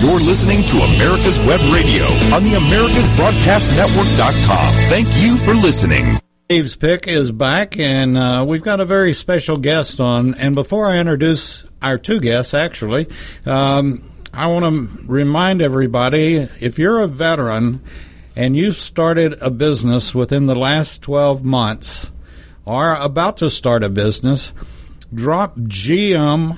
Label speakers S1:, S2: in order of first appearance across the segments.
S1: You're listening to America's Web Radio on the AmericasBroadcastNetwork.com. Thank you for listening.
S2: Dave's Pick is back, and uh, we've got a very special guest on. And before I introduce our two guests, actually, um, I want to remind everybody if you're a veteran and you've started a business within the last 12 months or about to start a business, drop GM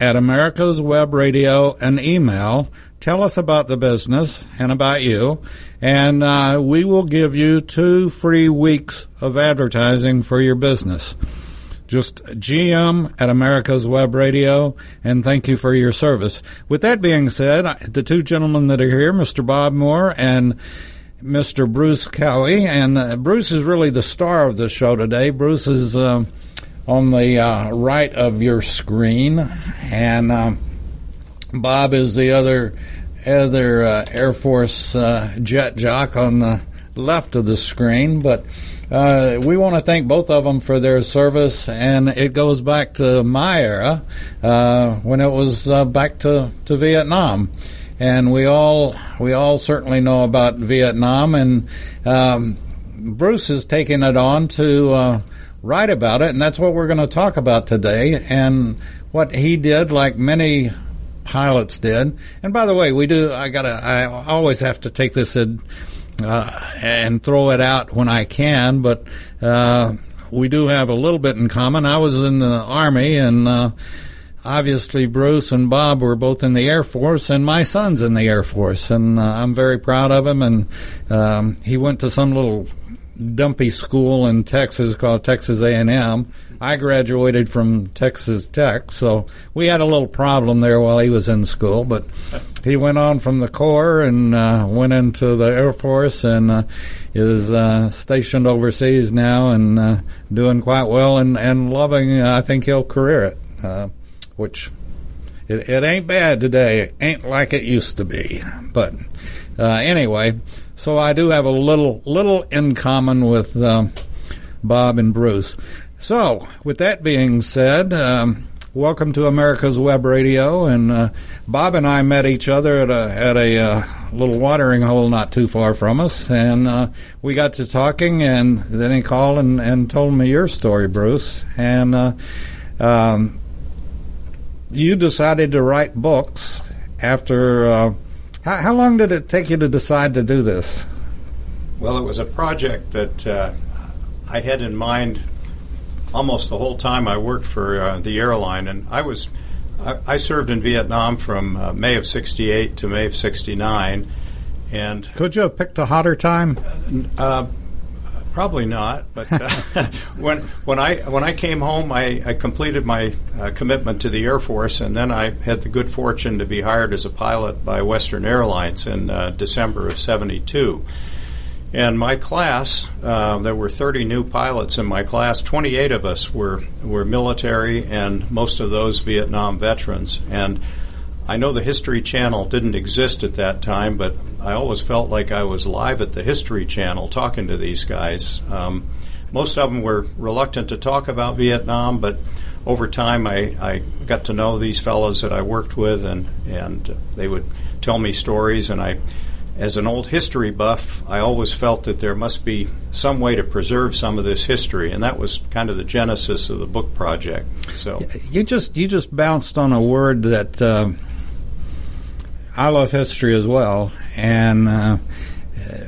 S2: at America's Web Radio an email. Tell us about the business and about you, and uh, we will give you two free weeks of advertising for your business. Just GM at America's Web Radio, and thank you for your service. With that being said, the two gentlemen that are here, Mr. Bob Moore and Mr. Bruce Cowie, and uh, Bruce is really the star of the show today. Bruce is uh, on the uh, right of your screen, and um, Bob is the other other uh, Air Force uh, jet jock on the left of the screen, but uh, we want to thank both of them for their service, and it goes back to my era uh, when it was uh, back to, to Vietnam, and we all we all certainly know about Vietnam, and um, Bruce is taking it on to write about it, and that's what we're going to talk about today, and what he did, like many pilots did. And by the way, we do. I gotta. I always have to take this in uh, and throw it out when I can, but uh, we do have a little bit in common. I was in the Army, and uh, obviously Bruce and Bob were both in the Air Force, and my son's in the Air Force, and uh, I'm very proud of him. And um, he went to some little dumpy school in Texas called Texas A&M. I graduated from Texas Tech, so we had a little problem there while he was in school. But he went on from the Corps and uh, went into the Air Force and uh, is uh, stationed overseas now and uh, doing quite well and and loving. Uh, I think he'll career it, uh, which it, it ain't bad today. It ain't like it used to be, but anyway. So I do have a little little in common with um, Bob and Bruce. So, with that being said, um, welcome to America's Web Radio. And uh, Bob and I met each other at a at a uh, little watering hole not too far from us, and uh, we got to talking. And then he called and, and told me your story, Bruce. And uh, um, you decided to write books after. Uh, how, how, long did it take you to decide to do this?
S3: Well, it was a project that uh, I had in mind almost the whole time I worked for uh, the airline, and I was I, I served in Vietnam from uh, May of '68 to May of '69, and
S2: could you have picked a hotter time?
S3: Probably not, but uh, when when I when I came home, I, I completed my uh, commitment to the Air Force, and then I had the good fortune to be hired as a pilot by Western Airlines in uh, December of '72. And my class, uh, there were 30 new pilots in my class. 28 of us were, were military, and most of those Vietnam veterans. And I know the History Channel didn't exist at that time, but I always felt like I was live at the History Channel talking to these guys. Um, most of them were reluctant to talk about Vietnam, but over time I, I got to know these fellows that I worked with, and, and they would tell me stories, and I as an old history buff, I always felt that there must be some way to preserve some of this history, and that was kind of the genesis of the book project. So
S2: you just you just bounced on a word that uh, I love history as well, and uh,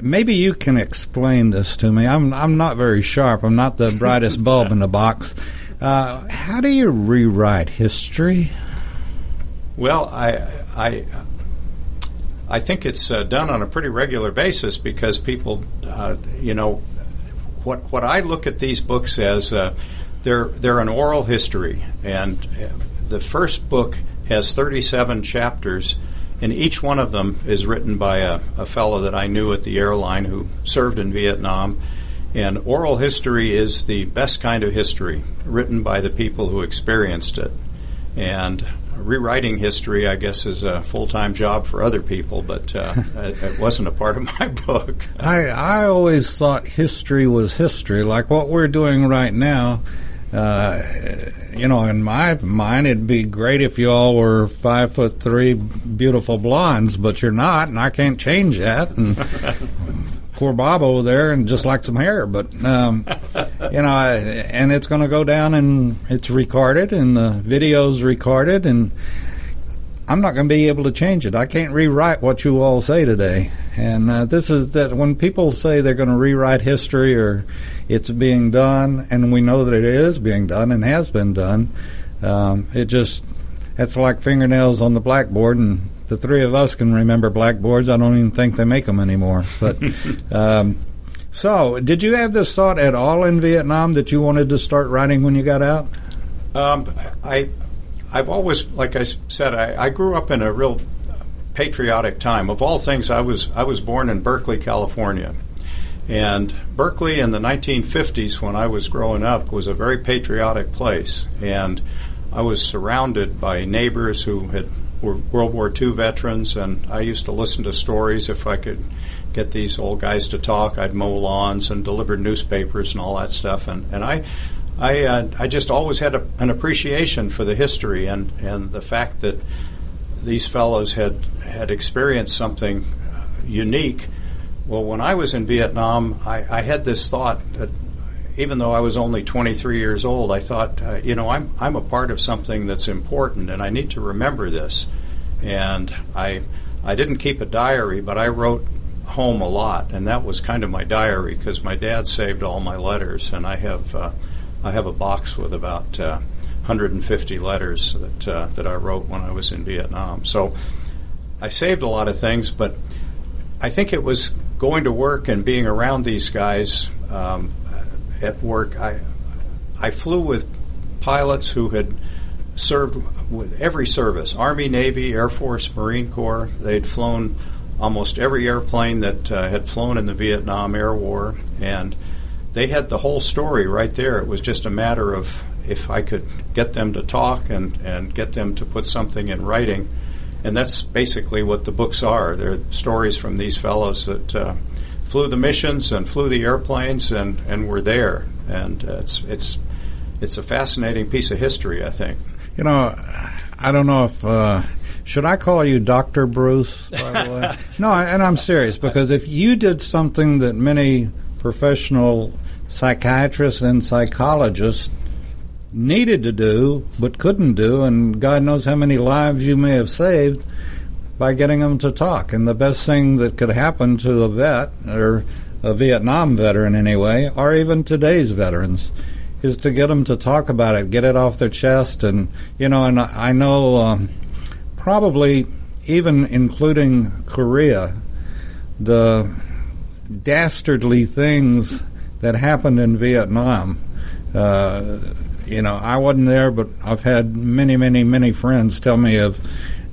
S2: maybe you can explain this to me. I'm I'm not very sharp. I'm not the brightest bulb in the box. Uh, how do you rewrite history?
S3: Well, I I I think it's uh, done on a pretty regular basis because people, uh, you know, what what I look at these books as uh, they're they're an oral history, and uh, the first book has 37 chapters, and each one of them is written by a, a fellow that I knew at the airline who served in Vietnam. And oral history is the best kind of history, written by the people who experienced it. And rewriting history, I guess, is a full time job for other people, but uh, it, wasn't a part of my book.
S2: I I always thought history was history, like what we're doing right now. Uh, you know, in my mind, it'd be great if you all were five foot three, beautiful blondes, but you're not, and I can't change that. And poor Bob over there, and just like some hair, but um, you know, I, and it's going to go down, and it's recorded, and the video's recorded, and I'm not going to be able to change it. I can't rewrite what you all say today. And uh, this is that when people say they're going to rewrite history or it's being done, and we know that it is being done and has been done, um, it just it's like fingernails on the blackboard. And the three of us can remember blackboards. I don't even think they make them anymore. But um, so, did you have this thought at all in Vietnam that you wanted to start writing when you got out?
S3: Um, I I've always, like I said, I, I, grew up in a real patriotic time. Of all things, I was I was born in Berkeley, California, and Berkeley in the 1950s, when I was growing up, was a very patriotic place, and I was surrounded by neighbors who had were World War II veterans, and I used to listen to stories if I could get these old guys to talk. I'd mow lawns and deliver newspapers and all that stuff, and and I I uh, I just always had a, an appreciation for the history and, and the fact that these fellows had had experienced something unique. Well, when I was in Vietnam, I, I had this thought that even though I was only 23 years old, I thought, uh, you know, I'm I'm a part of something that's important, and I need to remember this. And I I didn't keep a diary, but I wrote home a lot, and that was kind of my diary because my dad saved all my letters, and I have. Uh, I have a box with about uh, 150 letters that uh, that I wrote when I was in Vietnam. So I saved a lot of things, but I think it was going to work and being around these guys um, at work. I I flew with pilots who had served with every service Army, Navy, Air Force, Marine Corps. They'd flown almost every airplane that uh, had flown in the Vietnam Air War. And they had the whole story right there. It was just a matter of if I could get them to talk and, and get them to put something in writing. And that's basically what the books are. They're stories from these fellows that uh, flew the missions and flew the airplanes and, and were there. And uh, it's, it's, it's a fascinating piece of history, I think.
S2: You know, I don't know if. Uh, should I call you Dr. Bruce, by the way? no, and I'm serious because if you did something that many professional psychiatrists and psychologists needed to do but couldn't do, and God knows how many lives you may have saved by getting them to talk. And the best thing that could happen to a vet, or a Vietnam veteran anyway, or even today's veterans, is to get them to talk about it, get it off their chest. And, you know, and I know um, probably even including Korea, the dastardly things that happened in Vietnam. Uh, you know, I wasn't there, but I've had many, many, many friends tell me of,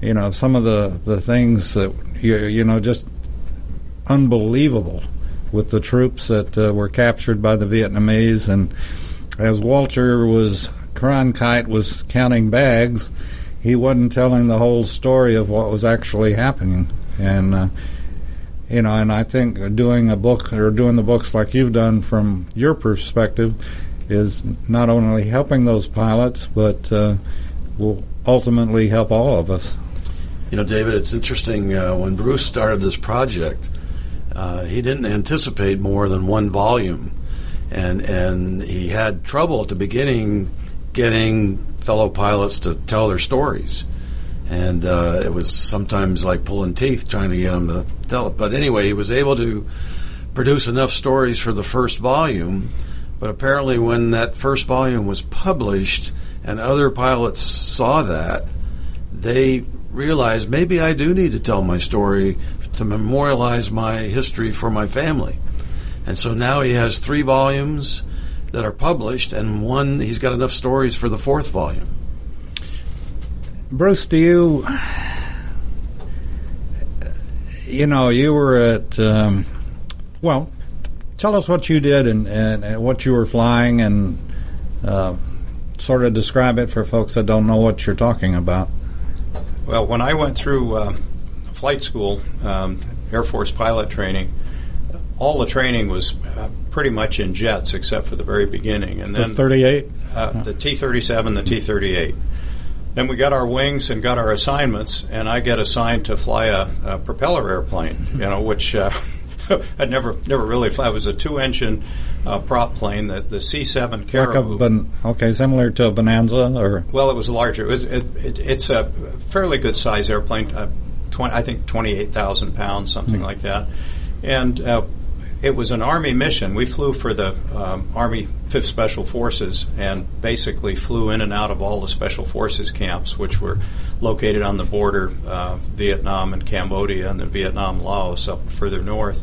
S2: you know, some of the, the things that, you, you know, just unbelievable with the troops that uh, were captured by the Vietnamese. And as Walter was, Cronkite was counting bags, he wasn't telling the whole story of what was actually happening. And, uh, you know, and I think doing a book or doing the books like you've done from your perspective is not only helping those pilots, but uh, will ultimately help all of us.
S4: You know, David, it's interesting. Uh, when Bruce started this project, uh, he didn't anticipate more than one volume, and and he had trouble at the beginning getting fellow pilots to tell their stories and uh, it was sometimes like pulling teeth trying to get him to tell it. But anyway, he was able to produce enough stories for the first volume. But apparently, when that first volume was published and other pilots saw that, they realized maybe I do need to tell my story to memorialize my history for my family. And so now he has three volumes that are published, and one he's got enough stories for the fourth volume.
S2: Bruce, do you, you know, you were at, um, well, tell us what you did and, and, and what you were flying and uh, sort of describe it for folks that don't know what you're talking about.
S3: Well, when I went through uh, flight school, um, Air Force pilot training, all the training was uh, pretty much in jets except for the very beginning, and then
S2: the 38,
S3: uh, the T thirty seven, the T thirty eight. Then we got our wings and got our assignments, and I get assigned to fly a, a propeller airplane, you know, which uh, I'd never never really fly. It was a two engine uh, prop plane, the the C seven Caribou.
S2: like a ban- okay, similar to a Bonanza or
S3: Well, it was larger. It was, it, it, it's a fairly good size airplane. Uh, 20, I think twenty eight thousand pounds, something like that. And uh, it was an Army mission. We flew for the um, Army Fifth Special Forces, and basically flew in and out of all the Special Forces camps, which were located on the border, uh, Vietnam and Cambodia, and then Vietnam, Laos, up further north.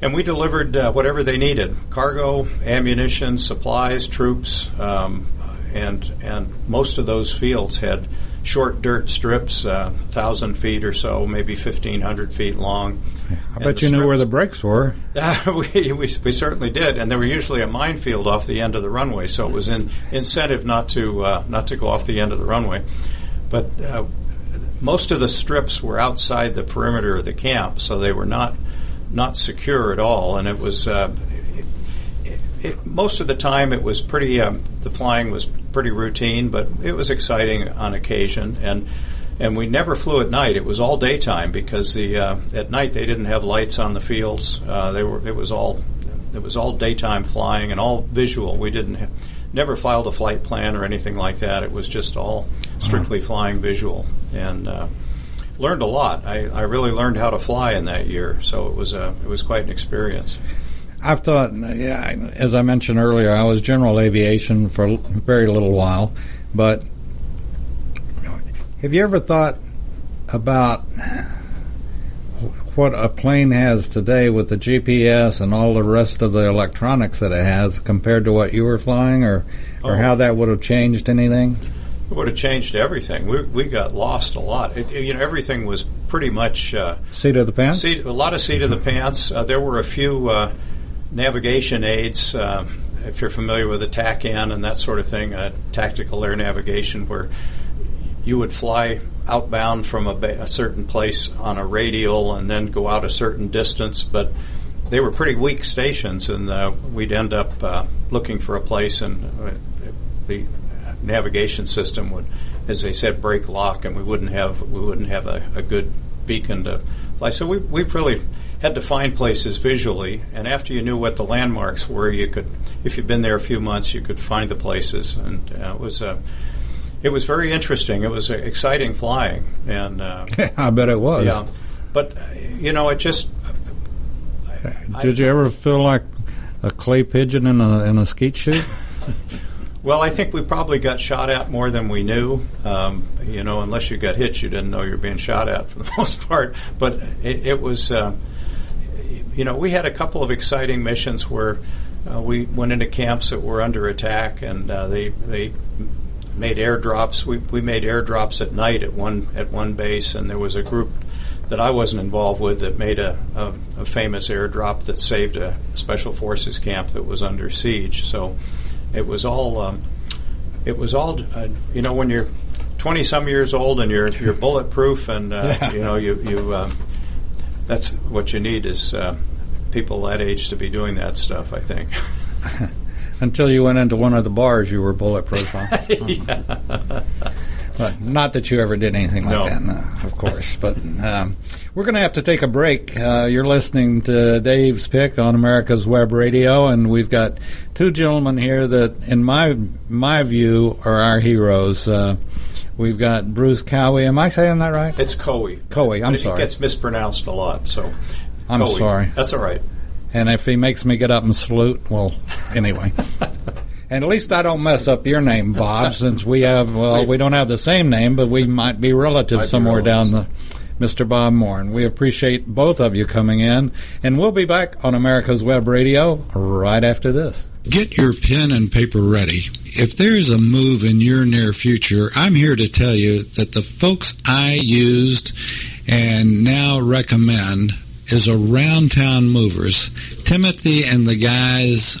S3: And we delivered uh, whatever they needed: cargo, ammunition, supplies, troops, um, and and most of those fields had short dirt strips, uh, thousand feet or so, maybe fifteen hundred feet long.
S2: I
S3: And
S2: bet you knew where the brakes were.
S3: we, we, we certainly did, and there were usually a minefield off the end of the runway, so it was an incentive not to uh, not to go off the end of the runway. But uh, most of the strips were outside the perimeter of the camp, so they were not not secure at all, and it was. Uh, it, it, most of the time, it was pretty. Um, the flying was pretty routine, but it was exciting on occasion, and and we never flew at night. It was all daytime because the uh, at night they didn't have lights on the fields. Uh, they were it was all it was all daytime flying and all visual. We didn't have, never filed a flight plan or anything like that. It was just all strictly flying visual and. Uh, Learned a lot. I, I really learned how to fly in that year, so it was a it was quite an experience.
S2: I've thought, yeah, as I mentioned earlier, I was general aviation for a very little while, but have you ever thought about what a plane has today with the GPS and all the rest of the electronics that it has compared to what you were flying, or or
S3: Oh.
S2: how that would have changed anything?
S3: It would have changed everything. We, we got lost a lot. It, you know, everything was pretty much uh,
S2: Seat of the pants?
S3: seat, a lot of seat of the pants. Uh, there were a few uh, navigation aids. Uh, if you're familiar with a TACAN and that sort of thing, uh, tactical air navigation, where you would fly outbound from a, ba- a certain place on a radial and then go out a certain distance, but they were pretty weak stations, and uh, we'd end up uh, looking for a place, and uh, the navigation system would, as they said, break lock, and we wouldn't have we wouldn't have a, a good beacon to fly. So we, we've really had to find places visually, and after you knew what the landmarks were, you could, if you'd been there a few months, you could find the places, and uh, it was a. It was very interesting. It was uh, exciting flying, and uh,
S2: I bet it was.
S3: yeah, but uh, you know, it just
S2: Did you ever feel like a clay pigeon in a in a skeet shoot?
S3: Well, I think we probably got shot at more than we knew. Um, you know, unless you got hit, you didn't know you were being shot at for the most part. But it, it was, uh, you know, we had a couple of exciting missions where uh, we went into camps that were under attack, and uh, they they made airdrops. We we made airdrops at night at one at one base, and there was a group that I wasn't involved with that made a, a, a famous airdrop that saved a special forces camp that was under siege. So it was all um, it was all uh, you know when you're 20 some years old and you're you're bulletproof and uh,
S2: Yeah.
S3: you know you you um, that's what you need is uh, people that age to be doing that stuff I think
S2: Until you went into one of the bars, you were bulletproof. Huh? But not that you ever did anything like
S3: No.
S2: that, no, of course. But um, we're going to have to take a break. Uh, you're listening to Dave's Pick on America's Web Radio, and we've got two gentlemen here that, in my my view, are our heroes. Uh, we've got Bruce Cowie. Am I saying that right?
S3: it's Coey
S2: Coey, I'm
S3: But
S2: sorry.
S3: it gets mispronounced a lot so
S2: I'm
S3: Coey.
S2: sorry.
S3: that's all right
S2: And if he makes me get up and salute, well, anyway. and at least I don't mess up your name, Bob, since we have, well, we don't have the same name, but we might be relatives
S4: Might be
S2: somewhere down the. Mr. Bob Moore, and we appreciate both of you coming in. And we'll be back on America's Web Radio right after this.
S5: Get your pen and paper ready. If there's a move in your near future, I'm here to tell you that the folks I used and now recommend is Around Town Movers. Timothy and the guys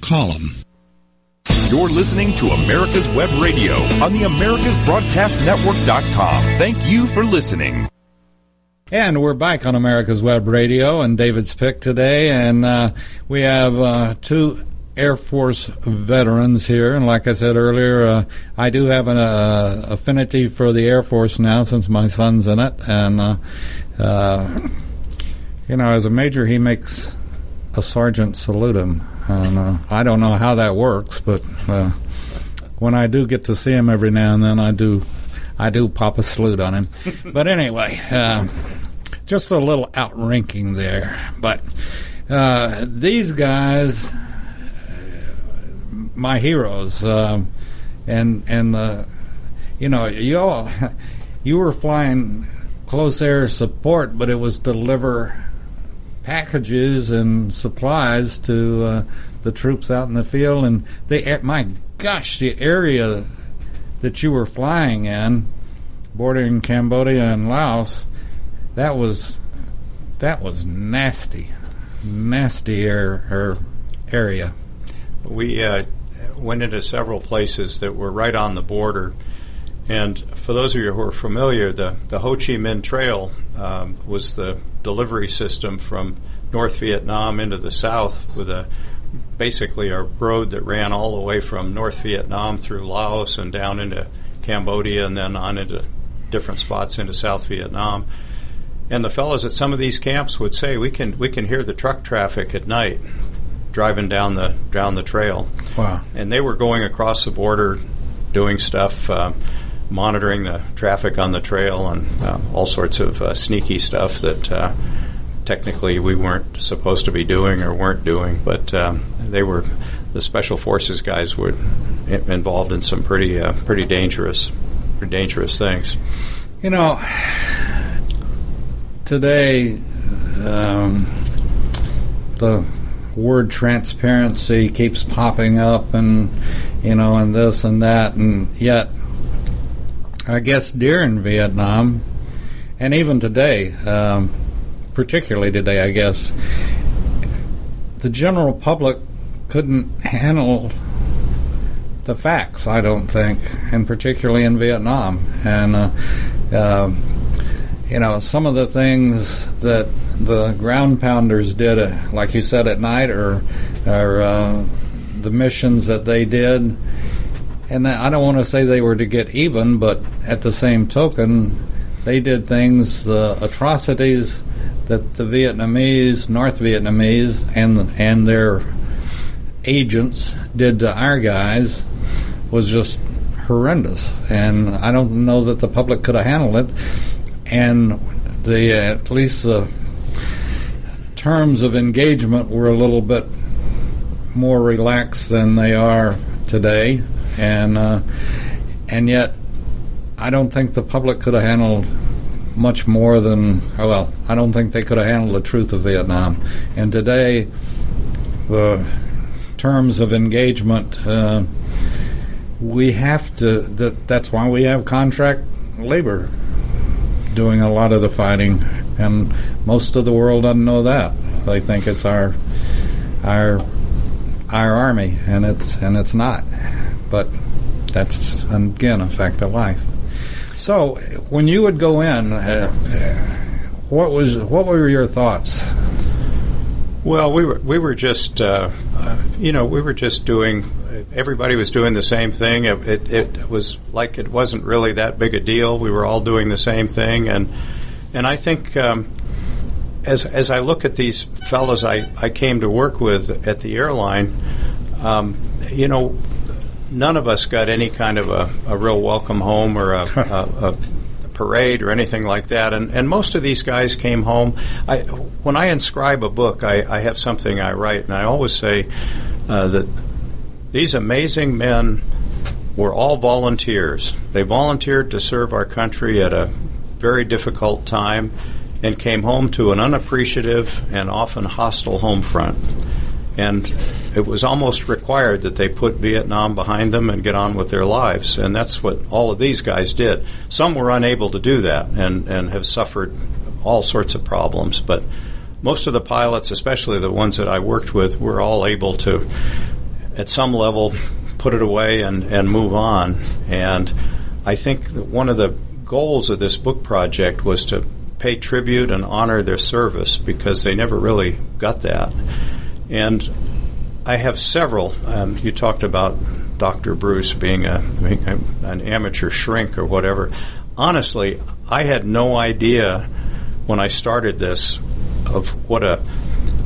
S5: Call them.
S1: You're listening to America's Web Radio on the AmericasBroadcastNetwork.com. Thank you for listening.
S2: And we're back on America's Web Radio and David's pick today, and uh, we have uh, two Air Force veterans here. And like I said earlier, uh, I do have an uh, affinity for the Air Force now since my son's in it, and uh, uh, you know, as a major, he makes a sergeant salute him. And I don't know how that works, but when I do get to see him every now and then, I do I do pop a salute on him. but anyway, uh, just a little outranking there. But uh, these guys, my heroes, um, and and uh, you know, you all, you were flying close air support, but it was deliver packages and supplies to uh, the troops out in the field, and they, my gosh, the area that you were flying in, bordering Cambodia and Laos, that was that was nasty, nasty air, area.
S3: We uh, went into several places that were right on the border. And for those of you who are familiar, the, the Ho Chi Minh Trail um, was the delivery system from North Vietnam into the south with a basically a road that ran all the way from North Vietnam through Laos and down into Cambodia and then on into different spots into South Vietnam. And the fellows at some of these camps would say, "We can we can hear the truck traffic at night driving down the down the trail."
S2: Wow!
S3: And they were going across the border, doing stuff, uh, monitoring the traffic on the trail, and uh, all sorts of uh, sneaky stuff that uh, technically we weren't supposed to be doing or weren't doing. But um, they were the special forces guys were involved in some pretty uh, pretty dangerous pretty dangerous things.
S2: You know today, um, the word transparency keeps popping up, and you know, and this and that, and yet, I guess during Vietnam, and even today, um, particularly today, I guess, the general public couldn't handle the facts. I don't think, and particularly in Vietnam, and. Uh, uh, you know, some of the things that the ground pounders did, uh, like you said, at night, or, or uh, the missions that they did. And I don't want to say they were to get even, but at the same token, they did things, the atrocities that the Vietnamese, North Vietnamese, and and their agents did to our guys was just horrendous. And I don't know that the public could have handled it and the uh, at least the terms of engagement were a little bit more relaxed than they are today, and uh, and yet I don't think the public could have handled much more than oh, well. I don't think they could have handled the truth of Vietnam, and today the terms of engagement. Uh, we have to. That, that's why we have contract labor doing a lot of the fighting, and most of the world doesn't know that. They think it's our our our army, and it's and it's not. But that's again a fact of life. So, when you would go in, uh, what was what were your thoughts?
S3: Well, we were we were just uh, uh, you know we were just doing. Everybody was doing the same thing. It, it, it, was like it wasn't really that big a deal. We were all doing the same thing, and and I think um, as as I look at these fellows I, I came to work with at the airline, um, you know, none of us got any kind of a, a real welcome home or a, a, a parade or anything like that. And, and most of these guys came home. I, when I inscribe a book, I, I have something I write, and I always say uh, that these amazing men were all volunteers. They volunteered to serve our country at a very difficult time, and came home to an unappreciative and often hostile home front. And it was almost required that they put Vietnam behind them and get on with their lives. And that's what all of these guys did. Some were unable to do that and, and have suffered all sorts of problems. But most of the pilots, especially the ones that I worked with, were all able to, at some level, put it away and, and move on. And I think that one of the goals of this book project was to pay tribute and honor their service because they never really got that. And I have several. Um, you talked about Dr. Bruce being a, an amateur shrink or whatever. Honestly, I had no idea when I started this of what a,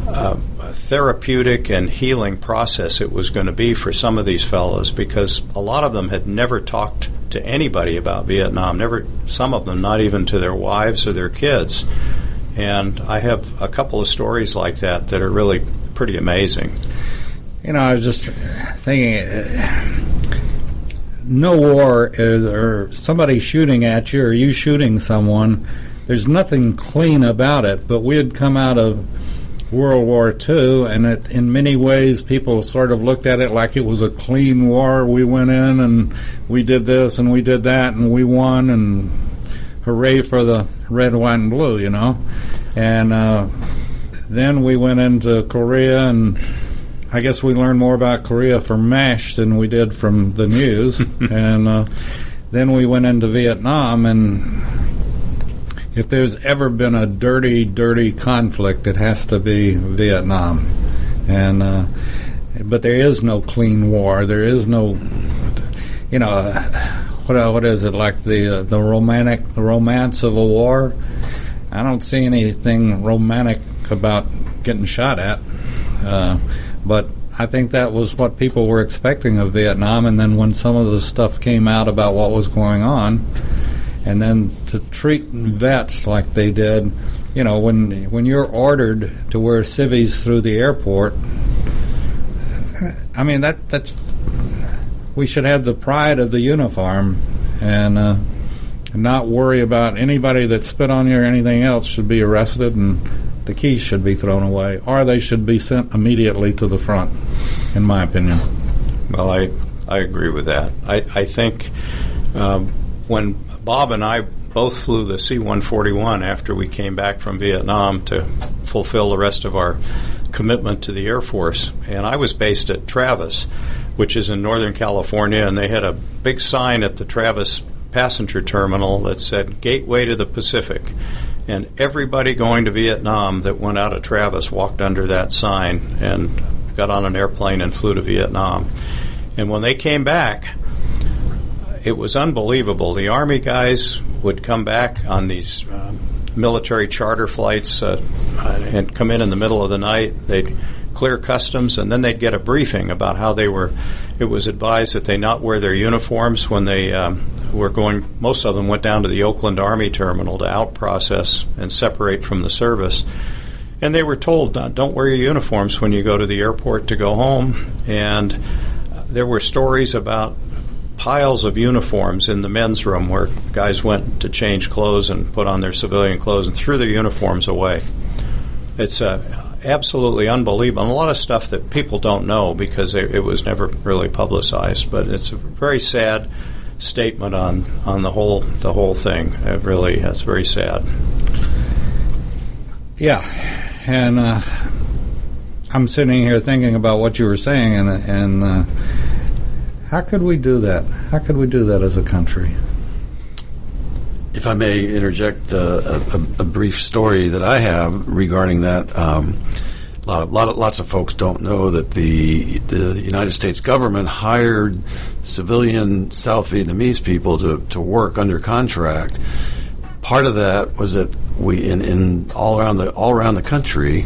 S3: a, a therapeutic and healing process it was going to be for some of these fellows because a lot of them had never talked to anybody about Vietnam. Never, some of them not even to their wives or their kids. And I have a couple of stories like that that are really pretty amazing.
S2: You know, I was just thinking, uh, no war is, or somebody shooting at you or you shooting someone. There's nothing clean about it. But we had come out of World War II, and it, in many ways, people sort of looked at it like it was a clean war. We went in and we did this and we did that and we won and hooray for the red, white, and blue, you know. And uh, then we went into Korea, and I guess we learned more about Korea from MASH than we did from the news. and uh, then we went into Vietnam, and if there's ever been a dirty, dirty conflict, it has to be Vietnam. And uh, but there is no clean war. There is no, you know, uh, what what is it like the uh, the romantic the romance of a war? I don't see anything romantic about getting shot at. Uh, but I think that was what people were expecting of Vietnam. And then when some of the stuff came out about what was going on, and then to treat vets like they did, you know, when when you're ordered to wear civvies through the airport, I mean that that's we should have the pride of the uniform and uh, not worry about anybody that spit on you or anything else should be arrested and the keys should be thrown away or they should be sent immediately to the front, in my opinion.
S3: Well, I I agree with that. I I think um, when Bob and I both flew the C 141 after we came back from Vietnam to fulfill the rest of our commitment to the Air Force. And I was based at Travis, which is in Northern California, and they had a big sign at the Travis passenger terminal that said Gateway to the Pacific. And everybody going to Vietnam that went out of Travis walked under that sign and got on an airplane and flew to Vietnam. And when they came back, it was unbelievable. The Army guys would come back on these um, military charter flights uh, and come in in the middle of the night. They'd clear customs, and then they'd get a briefing about how they were. It was advised that they not wear their uniforms when they um, were going. Most of them went down to the Oakland Army terminal to out process and separate from the service. And they were told, don't wear your uniforms when you go to the airport to go home. And there were stories about piles of uniforms in the men's room where guys went to change clothes and put on their civilian clothes and threw their uniforms away. It's uh, absolutely unbelievable. And a lot of stuff that people don't know because it, it was never really publicized. But it's a very sad statement on, on the whole the whole thing. It really, it's very sad.
S2: Yeah, and uh, I'm sitting here thinking about what you were saying, and and. Uh, how could we do that? How could we do that as a country?
S4: If I may interject uh, a, a, brief story that I have regarding that. Um, a lot of, lot of, lots of folks don't know that the the United States government hired civilian South Vietnamese people to, to work under contract. Part of that was that we in, in all around the all around the country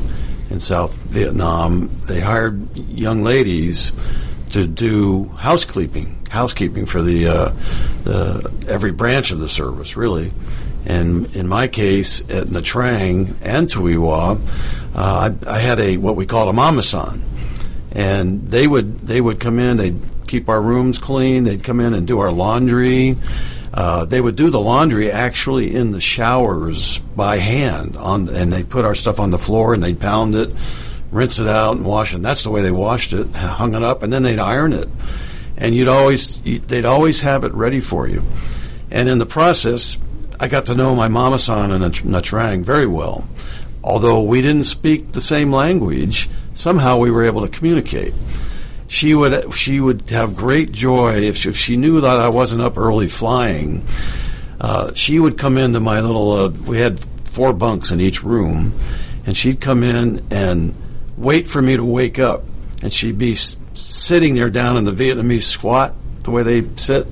S4: in South Vietnam they hired young ladies to do housekeeping, housekeeping for the, uh, the every branch of the service, really. And in my case, at Nha Trang and Tuy Hoa, uh, I, I, had a what we called a mamasan, and they would they would come in, they'd keep our rooms clean, they'd come in and do our laundry. Uh, they would do the laundry actually in the showers by hand on, and they'd put our stuff on the floor and they'd pound it, rinse it out, and wash it. And that's the way they washed it, hung it up, and then they'd iron it. And you'd always, they'd always have it ready for you. And in the process, I got to know my mama san and Nha Trang very well. Although we didn't speak the same language, somehow we were able to communicate. She would she would have great joy if she, if she knew that I wasn't up early flying. Uh, she would come into my little. Uh, we had four bunks in each room, and she'd come in and wait for me to wake up, and she'd be sitting there down in the Vietnamese squat, the way they sit,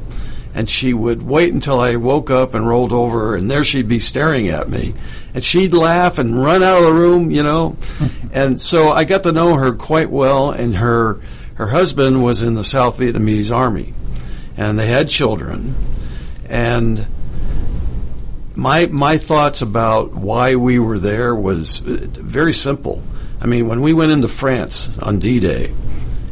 S4: and she would wait until I woke up and rolled over, and there she'd be staring at me, and she'd laugh and run out of the room, you know, and so I got to know her quite well, and her her husband was in the South Vietnamese army, and they had children, and my my thoughts about why we were there was uh, very simple. I mean, when we went into France on D-Day,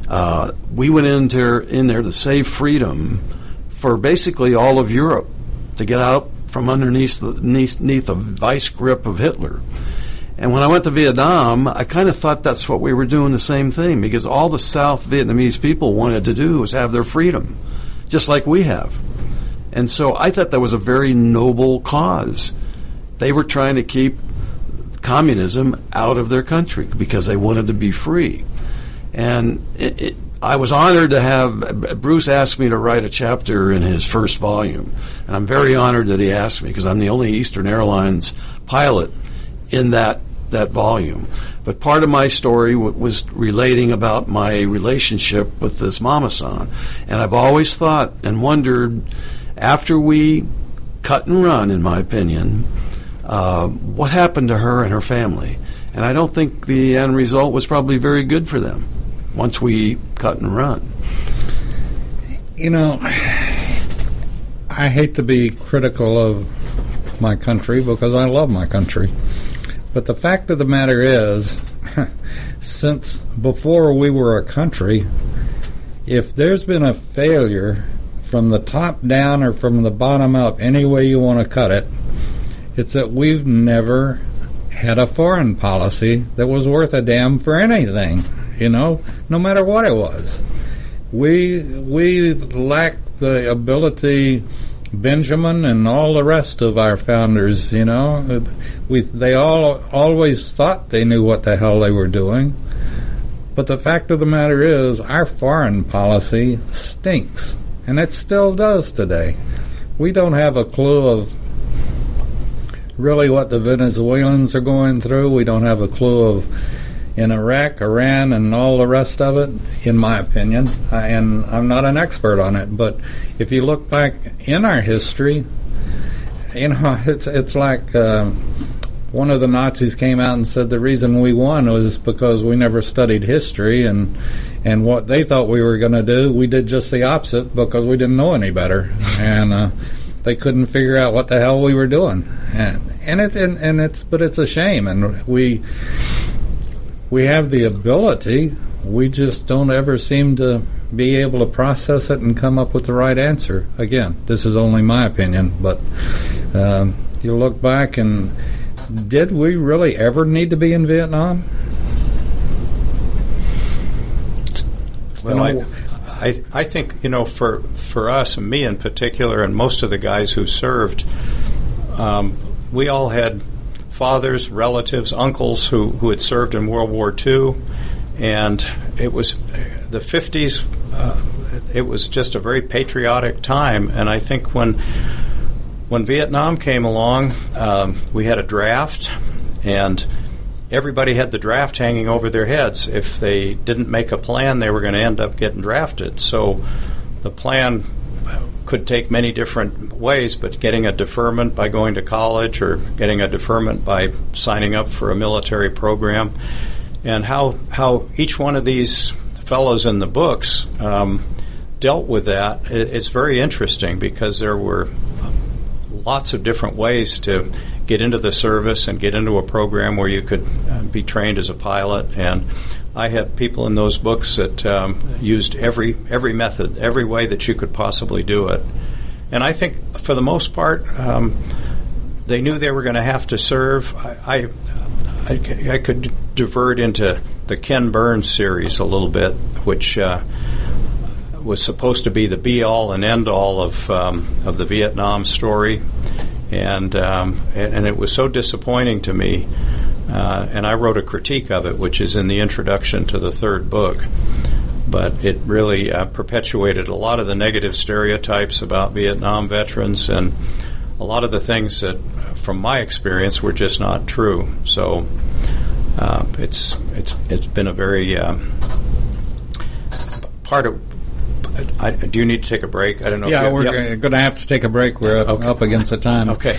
S4: uh, we went into in there to save freedom for basically all of Europe to get out from underneath the, underneath the vice grip of Hitler. And when I went to Vietnam, I kind of thought that's what we were doing the same thing because all the South Vietnamese people wanted to do was have their freedom, just like we have. And so I thought that was a very noble cause. They were trying to keep communism out of their country because they wanted to be free. And it, it, I was honored to have Bruce ask me to write a chapter in his first volume. And I'm very honored that he asked me because I'm the only Eastern Airlines pilot in that that volume. But part of my story w- was relating about my relationship with this mama san. And I've always thought and wondered after we cut and run, in my opinion, uh, what happened to her and her family. And I don't think the end result was probably very good for them once we cut and run.
S2: You know, I hate to be critical of my country because I love my country. But the fact of the matter is, since before we were a country, if there's been a failure from the top down or from the bottom up, any way you want to cut it, it's that we've never had a foreign policy that was worth a damn for anything, you know, no matter what it was. We we lacked the ability Benjamin and all the rest of our founders, you know, we they all always thought they knew what the hell they were doing. But the fact of the matter is, our foreign policy stinks, and it still does today. We don't have a clue of really what the Venezuelans are going through. We don't have a clue of in Iraq, Iran, and all the rest of it, in my opinion. And I'm not an expert on it, but if you look back in our history, you know, it's it's like uh, one of the Nazis came out and said the reason we won was because we never studied history and and what they thought we were going to do, we did just the opposite because we didn't know any better, and uh, they couldn't figure out what the hell we were doing, and and it and, and it's but it's a shame, and we we have the ability, we just don't ever seem to be able to process it and come up with the right answer. Again, this is only my opinion, but um, you look back and did we really ever need to be in Vietnam?
S3: Well, I, I, I think you know for for us, me in particular, and most of the guys who served, um, we all had fathers, relatives, uncles who who had served in World War II, and it was the 50s. Uh, it was just a very patriotic time, and I think when when Vietnam came along, um, we had a draft, and everybody had the draft hanging over their heads. If they didn't make a plan, they were going to end up getting drafted. So the plan could take many different ways, but getting a deferment by going to college or getting a deferment by signing up for a military program, and how how each one of these fellows in the books um, dealt with that. It's very interesting because there were lots of different ways to get into the service and get into a program where you could uh, be trained as a pilot. And I had people in those books that um, used every every method, every way that you could possibly do it. and I think for the most part, um, they knew they were going to have to serve. I, I, I, could divert into the Ken Burns series a little bit, which uh, was supposed to be the be all and end all of um, of the Vietnam story, and, um, and, and it was so disappointing to me. Uh, and I wrote a critique of it, which is in the introduction to the third book. But it really uh, perpetuated a lot of the negative stereotypes about Vietnam veterans and a lot of the things that, from my experience, were just not true. So uh, it's it's it's been a very um, part of. I, do you need to take a break? I don't know.
S2: Yeah,
S3: you,
S2: we're yep. going to have to take a break. We're up, okay. up against the time.
S3: Okay.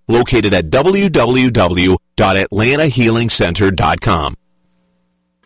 S6: located at www.atlantahealingcenter.com.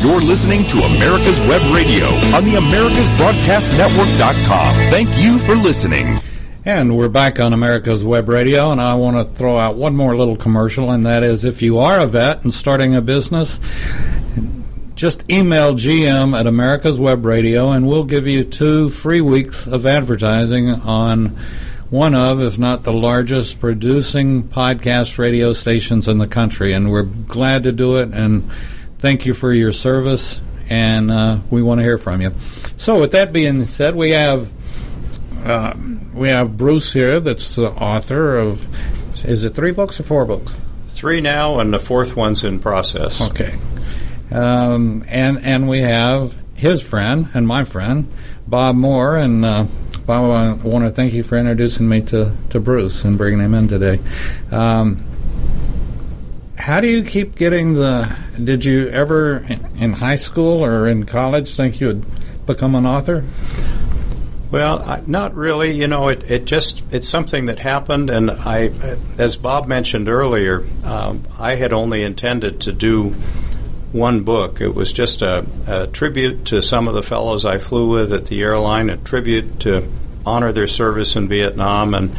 S1: You're listening to America's Web Radio on the AmericasBroadcastNetwork.com. Thank you for listening.
S2: And we're back on America's Web Radio, and I want to throw out one more little commercial, and that is if you are a vet and starting a business, just email GM at America's Web Radio, and we'll give you two free weeks of advertising on one of, if not the largest, producing podcast radio stations in the country. And we're glad to do it, and thank you for your service, and uh, we want to hear from you. So, with that being said, we have uh, we have Bruce here, that's the author of. Is it three books or four books?
S3: Three now, and the fourth one's in process.
S2: Okay, um, and and we have his friend and my friend Bob Moore, and uh, Bob, I want to thank you for introducing me to to Bruce and bringing him in today. Um, how do you keep getting the? Did you ever in high school or in college think you would become an author?
S3: Well, not really. You know, it, it just it's something that happened, and I, as Bob mentioned earlier, um, I had only intended to do one book. It was just a, a, tribute to some of the fellows I flew with at the airline, a tribute to honor their service in Vietnam, and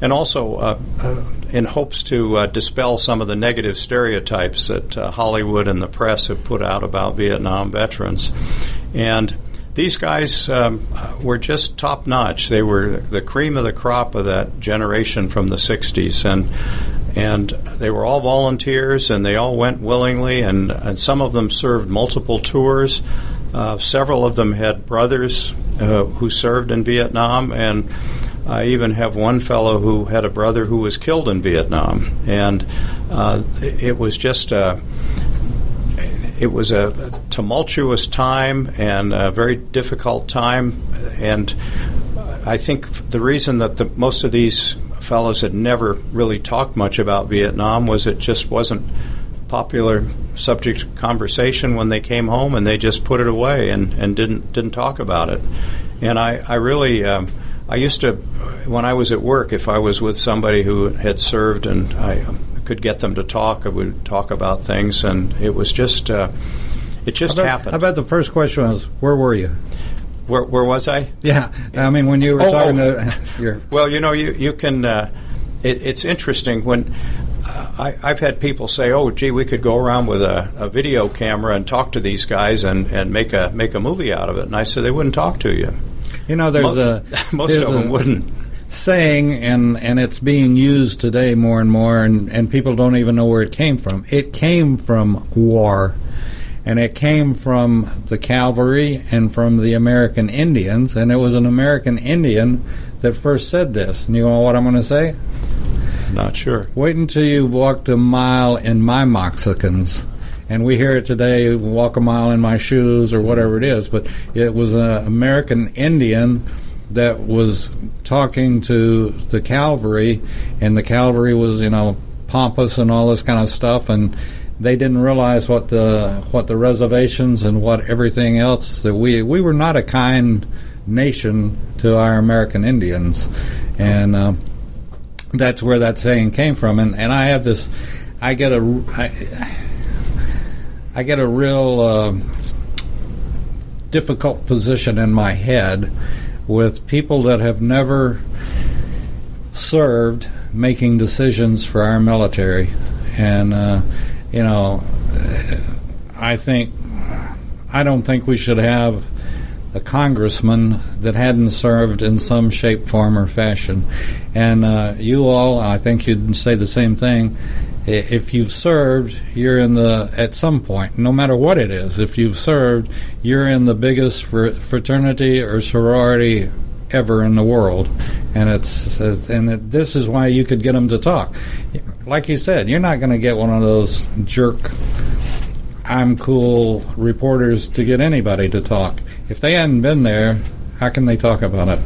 S3: and also uh, uh, in hopes to uh, dispel some of the negative stereotypes that uh, Hollywood and the press have put out about Vietnam veterans. And these guys um, were just top notch. They were the cream of the crop of that generation from the 60s. And and they were all volunteers and they all went willingly and, and some of them served multiple tours uh, several of them had brothers uh, who served in vietnam and I even have one fellow who had a brother who was killed in Vietnam, and uh, it was just a it was a tumultuous time and a very difficult time, and I think the reason that the, most of these fellows had never really talked much about Vietnam was it just wasn't popular subject of conversation when they came home, and they just put it away and, and didn't didn't talk about it. And I I really um, I used to when I was at work if I was with somebody who had served and I could get them to talk, I would talk about things, and it was just uh, it just
S2: I bet,
S3: happened.
S2: I bet the first question was, "Where were you?"
S3: Where, where was I?
S2: Yeah, I mean when you were
S3: Oh,
S2: talking
S3: oh.
S2: to your
S3: Well, you know, you you can. Uh, it, it's interesting when uh, I, I've had people say, "Oh, gee, we could go around with a, a video camera and talk to these guys and, and make a make a movie out of it." And I said, "They wouldn't talk to you.
S2: You know, there's
S3: Mo-
S2: a
S3: most
S2: there's
S3: of them
S2: a
S3: wouldn't."
S2: saying, and and it's being used today more and more, and and people don't even know where it came from. It came from war, and it came from the cavalry and from the American Indians, and it was an American Indian that first said this. And you know what I'm going to say?
S3: Not sure.
S2: Wait until you walked a mile in my moccasins. And we hear it today, walk a mile in my shoes or whatever it is. But it was an American Indian that was talking to the cavalry, and the cavalry was, you know, pompous and all this kind of stuff. And they didn't realize what the what the reservations and what everything else that we we were not a kind nation to our American Indians, and uh, that's where that saying came from. And and I have this, I get a I, I get a real uh, difficult position in my head with people that have never served making decisions for our military, and uh, you know, I think I don't think we should have a congressman that hadn't served in some shape, form, or fashion. And uh, you all, I think you'd say the same thing. If you've served, you're in the at some point, no matter what it is. If you've served, you're in the biggest fr- fraternity or sorority ever in the world, and it's and it, this is why you could get them to talk. Like you said, you're not going to get one of those jerk I'm cool reporters to get anybody to talk. If they hadn't been there, how can they talk about it?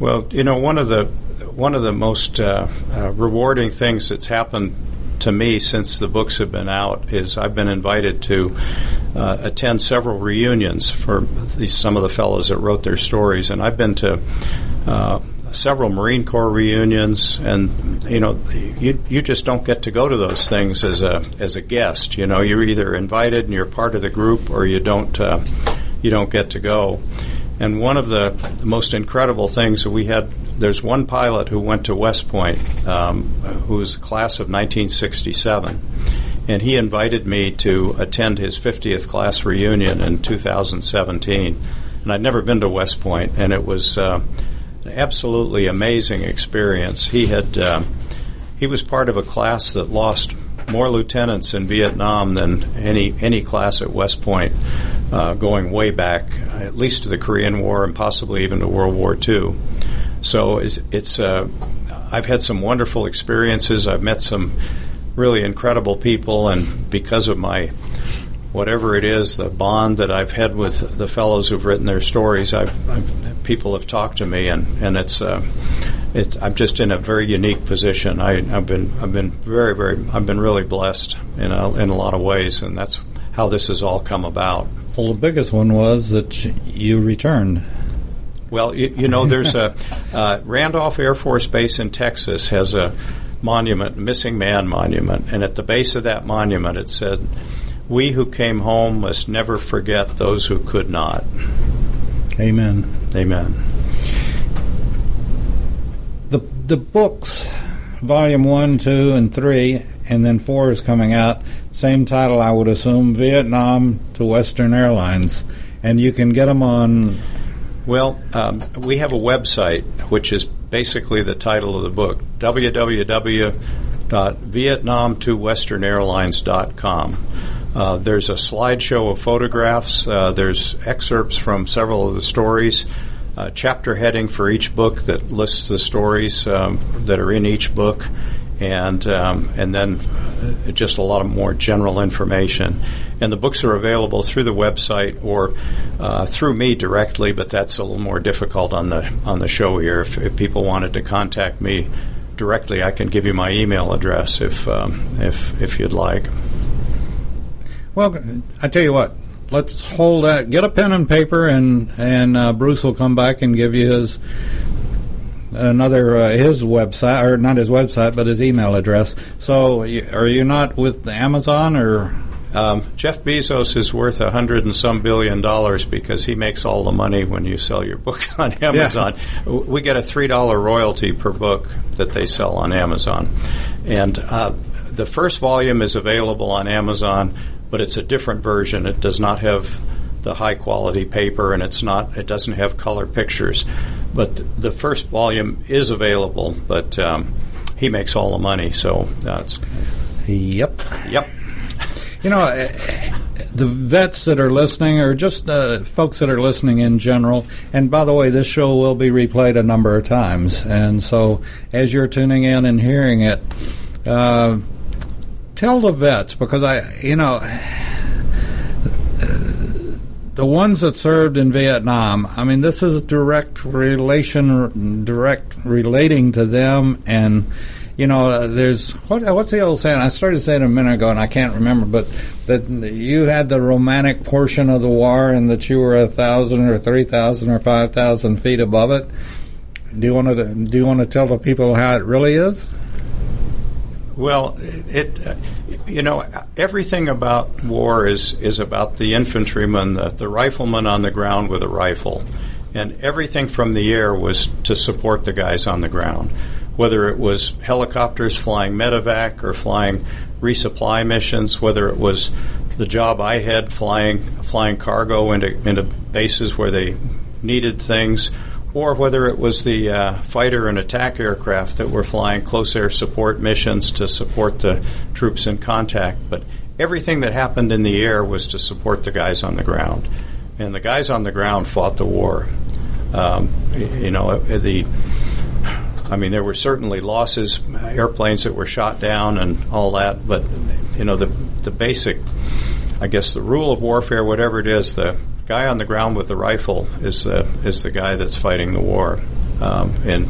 S3: Well, you know, one of the one of the most uh, uh, rewarding things that's happened to me since the books have been out is I've been invited to uh, attend several reunions for these, some of the fellows that wrote their stories, and I've been to. Uh, Several Marine Corps reunions, and you know, you you just don't get to go to those things as a as a guest. You know, you're either invited and you're part of the group, or you don't uh, you don't get to go. And one of the most incredible things that we had, there's one pilot who went to West Point, um, who was class of 1967, and he invited me to attend his 50th class reunion in 2017. And I'd never been to West Point, and it was uh, an absolutely amazing experience. He had um, he was part of a class that lost more lieutenants in Vietnam than any any class at West Point, uh, going way back, at least to the Korean War and possibly even to World War II. So it's, it's uh, I've had some wonderful experiences. I've met some really incredible people, and because of my whatever it is, the bond that I've had with the fellows who've written their stories, I've, I've people have talked to me, and and it's. Uh, it's, I'm just in a very unique position. I, I've been I've been very very I've been really blessed in a, in a lot of ways, and that's how this has all come about.
S2: Well, the biggest one was that you returned.
S3: Well, you, you know, there's a uh, Randolph Air Force Base in Texas has a monument, missing man monument, and at the base of that monument it said, "We who came home must never forget those who could not."
S2: Amen.
S3: Amen.
S2: The the books, volume one, two, and three, and then four is coming out. Same title, I would assume, Vietnam to Western Airlines, and you can get them on.
S3: Well, um, we have a website which is basically the title of the book www.vietnamtowesternairlines.com. Uh, there's a slideshow of photographs. Uh, there's excerpts from several of the stories. Chapter heading for each book that lists the stories um, that are in each book, and um, and then just a lot of more general information. And the books are available through the website or uh, through me directly, but that's a little more difficult on the on the show here. If, if people wanted to contact me directly, I can give you my email address if um, if if you'd like.
S2: Well, I tell you what. Let's hold that. Get a pen and paper, and and uh, Bruce will come back and give you his another uh, his website or not his website, but his email address. So, are you not with Amazon or?
S3: Um, Jeff Bezos is worth a hundred and some billion dollars because he makes all the money when you sell your books on Amazon. Yeah. We get a three dollar royalty per book that they sell on Amazon, and uh, the first volume is available on Amazon, but it's a different version. It does not have the high quality paper, and it's not. It doesn't have color pictures. But the first volume is available, but um, he makes all the money, so that's.
S2: Yep.
S3: Yep.
S2: You know, uh, the vets that are listening, or just uh, folks that are listening in general, and by the way, this show will be replayed a number of times. And so as you're tuning in and hearing it, uh, tell the vets, because I, you know, the ones that served in Vietnam, I mean, this is direct relation, direct relating to them and you know, there's what, what's the old saying? I started saying a minute ago, and I can't remember, but that you had the romantic portion of the war, and that you were a thousand or three thousand or five thousand feet above it. Do you want to do you want to tell the people how it really is?
S3: Well, it, uh, you know, everything about war is is about the infantryman, the, the rifleman on the ground with a rifle, and everything from the air was to support the guys on the ground. Whether it was helicopters flying medevac or flying resupply missions, whether it was the job I had flying flying cargo into into bases where they needed things, or whether it was the uh, fighter and attack aircraft that were flying close air support missions to support the troops in contact. But everything that happened in the air was to support the guys on the ground, and the guys on the ground fought the war. Um, you know the I mean, there were certainly losses, airplanes that were shot down, and all that. But you know, the the basic, I guess, the rule of warfare, whatever it is, the guy on the ground with the rifle is the is the guy that's fighting the war, um, and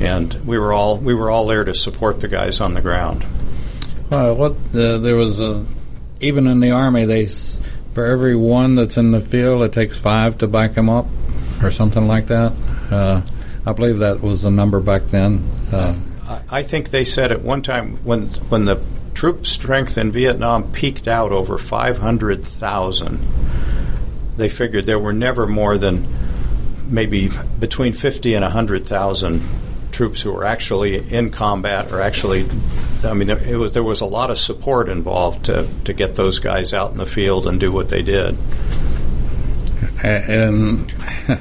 S3: and we were all we were all there to support the guys on the ground.
S2: Well, what uh, there was a even in the army they for every one that's in the field it takes five to back him up or something like that. Uh, I believe that was the number back then. Uh,
S3: I think they said at one time when when the troop strength in Vietnam peaked out over 500,000, they figured there were never more than maybe between 50 and 100,000 troops who were actually in combat or actually I mean it was there was a lot of support involved to to get those guys out in the field and do what they did.
S2: And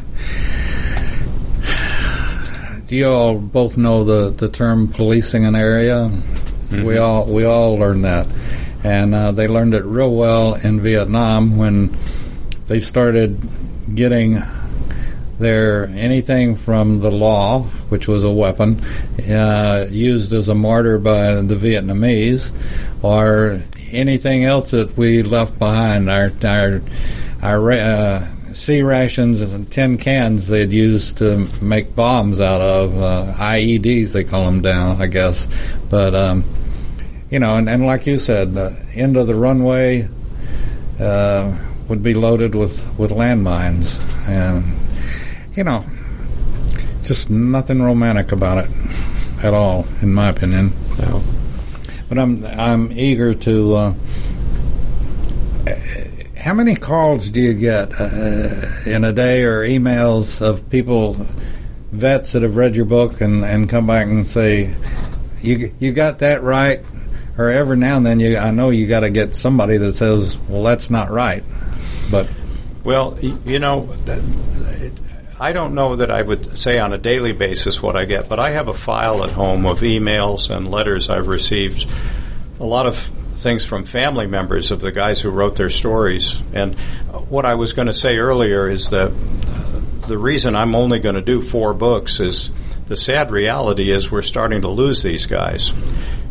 S2: do you all both know the, the term policing an area. Mm-hmm. We all we all learned that, and uh, they learned it real well in Vietnam when they started getting their anything from the law, which was a weapon, uh, used as a mortar by the Vietnamese, or anything else that we left behind. Our our our uh, C rations and tin cans they'd use to make bombs out of uh, IEDs. They call them down, I guess. But um, you know, and, and like you said, the end of the runway uh, would be loaded with with landmines, and you know, just nothing romantic about it at all, in my opinion. No. But I'm I'm eager to. Uh, how many calls do you get uh, in a day or emails of people, vets that have read your book and, and come back and say, you you got that right? Or every now and then, you I know you got to get somebody that says, well, that's not right. But
S3: well, you know, I don't know that I would say on a daily basis what I get, but I have a file at home of emails and letters I've received. A lot of things from family members of the guys who wrote their stories. And what I was going to say earlier is that uh, the reason I'm only going to do four books is the sad reality is we're starting to lose these guys.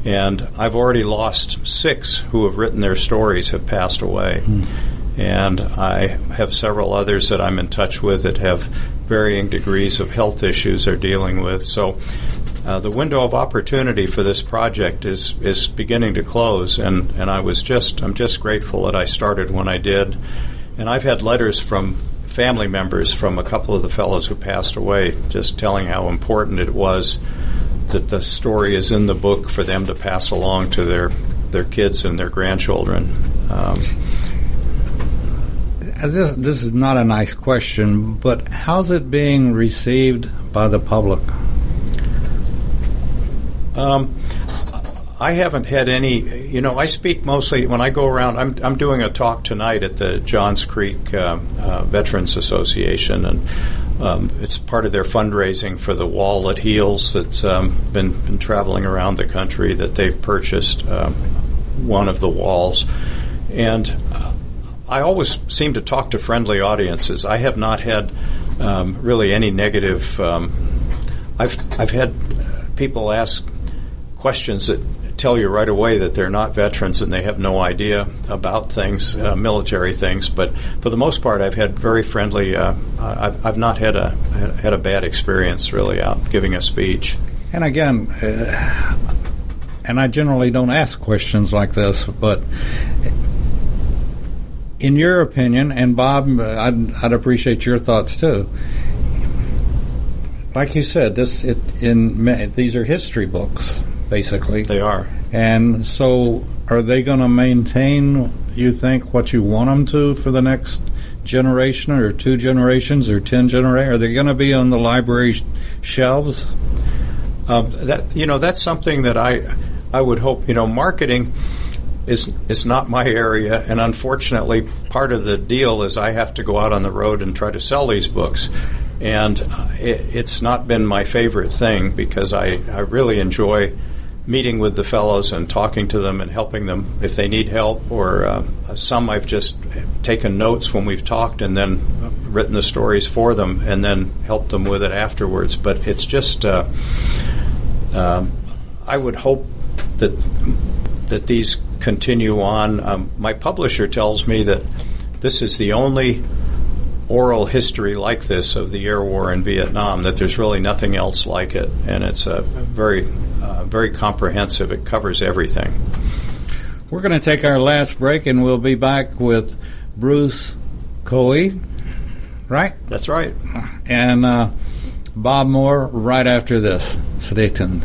S3: And I've already lost six who have written their stories have passed away. Mm. And I have several others that I'm in touch with that have varying degrees of health issues they're dealing with. So uh, the window of opportunity for this project is is beginning to close, and, and I was just I'm just grateful that I started when I did, and I've had letters from family members from a couple of the fellows who passed away, just telling how important it was that the story is in the book for them to pass along to their their kids and their grandchildren. Um,
S2: this, this is not a nice question, but how's it being received by the public?
S3: Um, I haven't had any. You know, I speak mostly when I go around. I'm I'm doing a talk tonight at the Johns Creek uh, uh, Veterans Association, and um, it's part of their fundraising for the wall that heals. That's um, been been traveling around the country. That they've purchased um, one of the walls, and uh, I always seem to talk to friendly audiences. I have not had um, really any negative. Um, I've I've had people ask questions that tell you right away that they're not veterans and they have no idea about things, uh, military things. But for the most part, I've had very friendly. Uh, I've, I've not had a had a bad experience really out giving a speech.
S2: And again, uh, and I generally don't ask questions like this, but in your opinion, and Bob, I'd, I'd appreciate your thoughts too like you said, this it, in these are history books basically.
S3: They are.
S2: And so, are they going to maintain? You think what you want them to for the next generation, or two generations, or ten generations? Are they going to be on the library shelves?
S3: Um, that you know, that's something that I I would hope. You know, marketing is is not my area, and unfortunately, part of the deal is I have to go out on the road and try to sell these books. And it, it's not been my favorite thing because I, I really enjoy meeting with the fellows and talking to them and helping them if they need help or uh, some I've just taken notes when we've talked and then written the stories for them and then helped them with it afterwards. But it's just uh, um, I would hope that that these continue on um, my publisher tells me that this is the only oral history like this of the air war in Vietnam that there's really nothing else like it, and it's a very, uh, very comprehensive. It covers everything.
S2: We're going to take our last break, and we'll be back with Bruce Cowee, right?
S3: That's right.
S2: And uh, Bob Moore right after this. Stay tuned.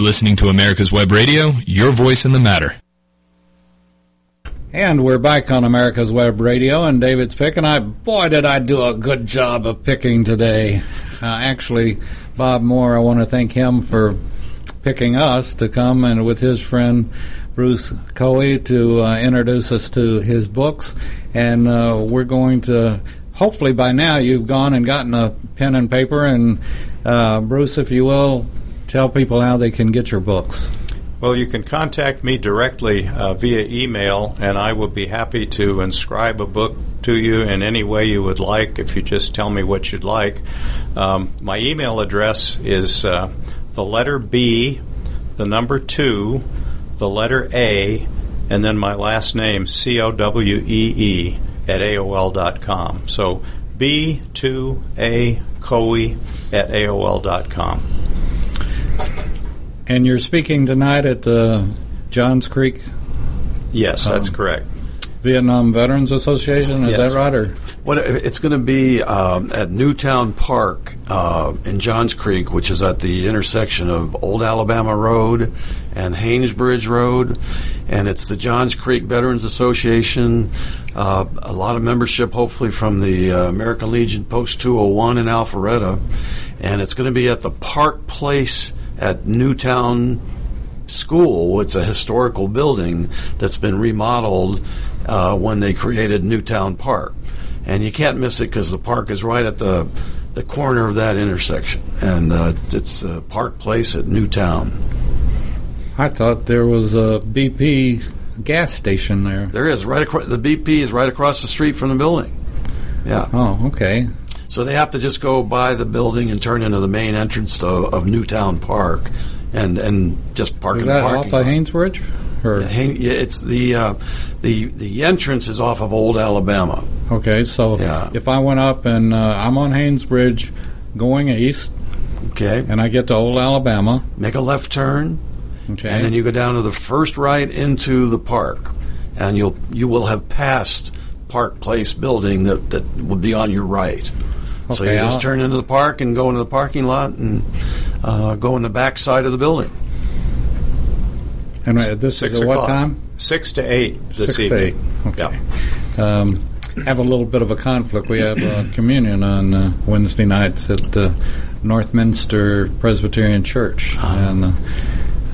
S7: You're listening to America's Web Radio, your voice in the matter.
S2: And we're back on America's Web Radio, and David's picking. I boy, did I do a good job of picking today. Uh, actually, Bob Moore, I want to thank him for picking us to come and with his friend Bruce Cowee to uh, introduce us to his books, and uh, we're going to. Hopefully, by now you've gone and gotten a pen and paper, and uh, Bruce, if you will, tell people how they can get your books.
S3: Well, you can contact me directly uh, via email, and I will be happy to inscribe a book to you in any way you would like if you just tell me what you'd like. Um, my email address is uh, the letter B, the number two, the letter A, and then my last name, C O W E E, at AOL.com. So B2A Cowee at AOL.com.
S2: And you're speaking tonight at the Johns Creek.
S3: Yes, that's um, correct.
S2: Vietnam Veterans Association. Is yes. that right? Or
S4: what? It's going to be um, at Newtown Park uh, in Johns Creek, which is at the intersection of Old Alabama Road and Haynesbridge Road, and it's the Johns Creek Veterans Association. Uh, a lot of membership, hopefully, from the uh, American Legion Post 201 in Alpharetta, and it's going to be at the Park Place at Newtown School. It's a historical building that's been remodeled uh, when they created Newtown Park, and you can't miss it because the park is right at the the corner of that intersection, and uh, it's uh, Park Place at Newtown.
S2: I thought there was a BP gas station there.
S4: There is right across. The BP is right across the street from the building. Yeah.
S2: Oh, okay.
S4: So they have to just go by the building and turn into the main entrance to, of Newtown Park, and and just park
S2: Is
S4: in
S2: that off of. Haynesbridge? Or
S4: yeah, It's the uh, the the entrance is off of Old Alabama.
S2: okay, so
S4: Yeah.
S2: if I went up and uh, I'm on Haynesbridge going east,
S4: Okay,
S2: and I get to Old Alabama,
S4: make a left turn,
S2: okay,
S4: and then you go down to the first right into the park, and you'll you will have passed Park Place building that that will be on your right. So you just
S2: I'll-
S4: turn into the park and go into the parking lot and uh, go in the back side of the building.
S2: and uh, this
S3: Six
S2: is at what
S3: o'clock.
S2: time?
S3: Six to eight this
S2: Six to
S3: evening.
S2: eight. Okay.
S3: Yeah.
S2: Um, have a little bit of a conflict. We have uh, communion on uh, Wednesday nights at the Northminster Presbyterian Church, and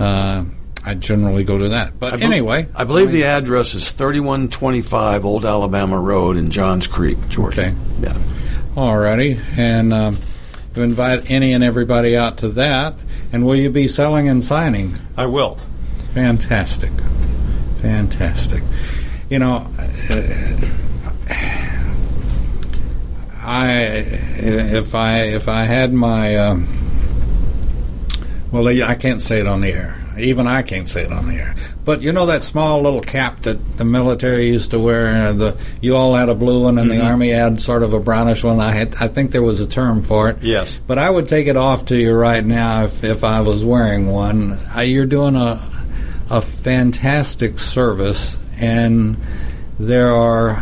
S2: uh, uh, I generally go to that. But
S4: I
S2: anyway,
S4: I believe the address is 3125 Old Alabama Road in Johns Creek, Georgia.
S2: Okay.
S4: Yeah.
S2: Alrighty, and um, invite any and everybody out to that. And will you be selling and signing?
S3: I will.
S2: Fantastic, fantastic. You know, uh, I if I if I had my um, well, I can't say it on the air. Even I can't say it on the air. But you know that small little cap that the military used to wear. Uh, the you all had a blue one, and the army had sort of a brownish one. I had, I think there was a term for it.
S3: Yes.
S2: But I would take it off to you right now if, if I was wearing one. Uh, you're doing a a fantastic service, and there are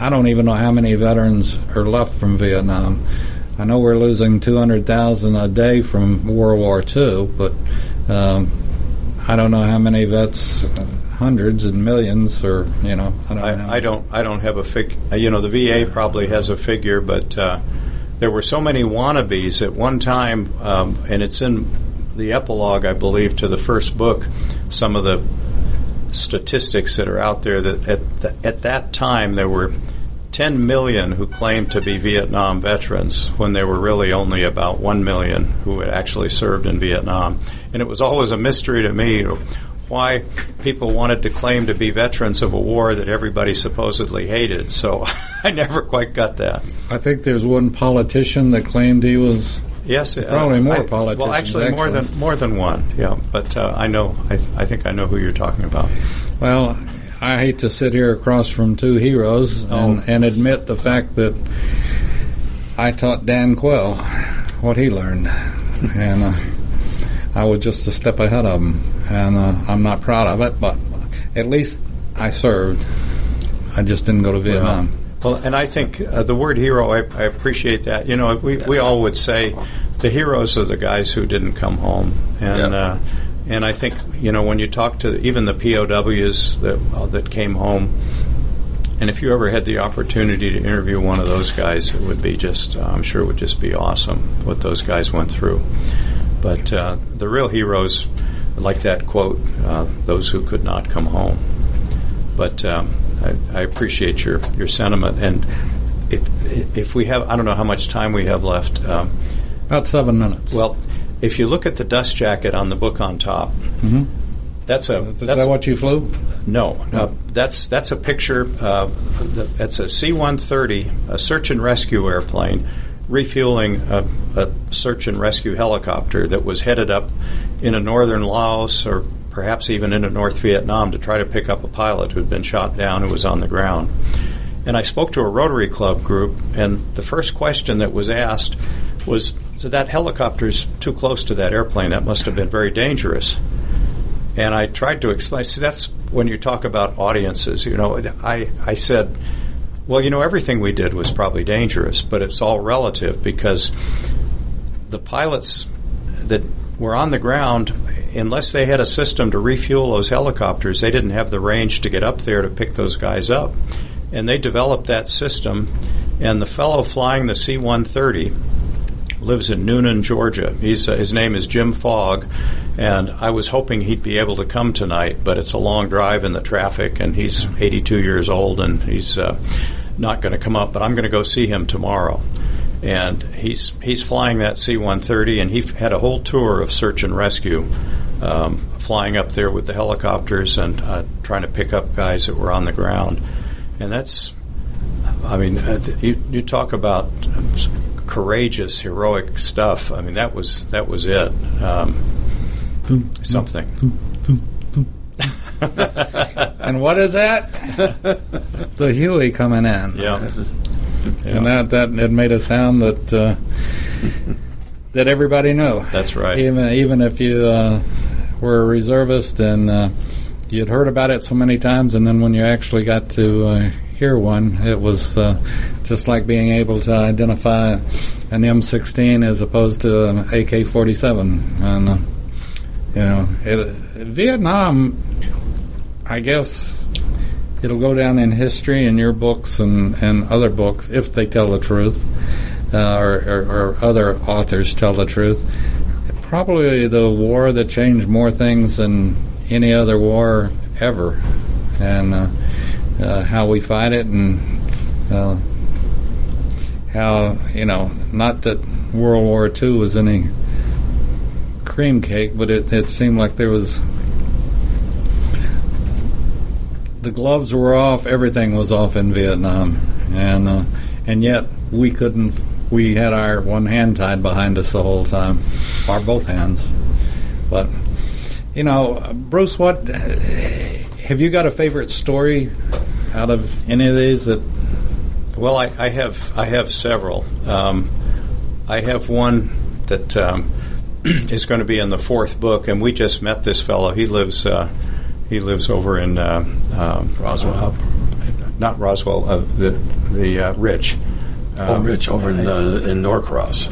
S2: I don't even know how many veterans are left from Vietnam. I know we're losing 200,000 a day from World War II, but um, I don't know how many vets, uh, hundreds and millions, or you know, I don't know.
S3: I, I don't. I don't have a fig. You know, the VA probably has a figure, but uh, there were so many wannabes at one time, um, and it's in the epilogue, I believe, to the first book. Some of the statistics that are out there that at the, at that time there were 10 million who claimed to be Vietnam veterans when there were really only about 1 million who had actually served in Vietnam. And it was always a mystery to me why people wanted to claim to be veterans of a war that everybody supposedly hated. So I never quite got that.
S2: I think there's one politician that claimed he was.
S3: Yes, uh,
S2: Probably more
S3: I-
S2: politicians,
S3: Well, actually, more than more than one. Yeah, but uh, I know. I, th- I think I know who you're talking about.
S2: Well, I hate to sit here across from two heroes and,
S3: Oh.
S2: and admit the fact that I taught Dan Quayle what he learned, and uh, I was just a step ahead of them, and uh, I'm not proud of it, but at least I served. I just didn't go to Vietnam.
S3: Well, and I think uh, the word hero, I, I appreciate that. You know, we, we all would say the heroes are the guys who didn't come home, and
S4: Yeah.
S3: uh, and I think you know when you talk to even the POWs that uh, that came home, and if you ever had the opportunity to interview one of those guys, it would be just uh, I'm sure it would just be awesome what those guys went through. But uh, the real heroes, like that quote, uh, "Those who could not come home." but um, I, I appreciate your, your sentiment. And if, if we have, I don't know how much time we have left. Um,
S2: About seven minutes.
S3: well, if you look at the dust jacket on the book on top, that's a
S2: is
S3: that's
S2: that what you flew?
S3: no, uh, that's that's a picture. Uh, that's a C-130, a search and rescue airplane, refueling a, a search and rescue helicopter that was headed up into northern Laos or perhaps even into North Vietnam to try to pick up a pilot who had been shot down who was on the ground. And I spoke to a Rotary Club group, and the first question that was asked was, "So that helicopter's too close to that airplane. That must have been very dangerous." And I tried to explain. See, that's when you talk about audiences. You know, I, I said, well, you know, everything we did was probably dangerous, but it's all relative because the pilots that were on the ground, unless they had a system to refuel those helicopters, they didn't have the range to get up there to pick those guys up. And they developed that system, and the fellow flying the C 130 lives in Newnan, Georgia. He's uh, his name is Jim Fogg, and I was hoping he'd be able to come tonight, but it's a long drive in the traffic, and he's 82 years old, and he's uh, not going to come up. But I'm going to go see him tomorrow and he's he's flying that C-130, and he had a whole tour of search and rescue, um, flying up there with the helicopters and uh, trying to pick up guys that were on the ground, and that's, I mean, uh, you you talk about courageous, heroic stuff. I mean, that was that was it. Um, something.
S2: and what is that? the Huey coming in.
S3: Yeah.
S2: Yeah. And that that it made a sound that uh, that everybody knew.
S3: That's right.
S2: Even even if you uh, were a reservist and uh, you'd heard about it so many times, and then when you actually got to uh, hear one, it was uh, just like being able to identify an M16 as opposed to an AK-47. And uh, you know, it, Vietnam, I guess it'll go down in history in your books and, and other books if they tell the truth, uh, or, or, or, other authors tell the truth. Probably the war that changed more things than any other war ever, and uh, uh, how we fight it, and uh, how you know, not that World War II was any cream cake, but it, it seemed like there was the gloves were off, everything was off in Vietnam, and uh, and yet we couldn't. We had our one hand tied behind us the whole time, or both hands. But you know, Bruce, what have you got a favorite story out of any of these that?
S3: Well, I, I have I have several. Um, I have one that um, is going to be in the fourth book, and we just met this fellow. He lives. Uh, he lives over in uh, um,
S4: Roswell,
S3: not Roswell, uh, the the uh, Rich.
S4: oh, um, Rich over in uh, in Norcross.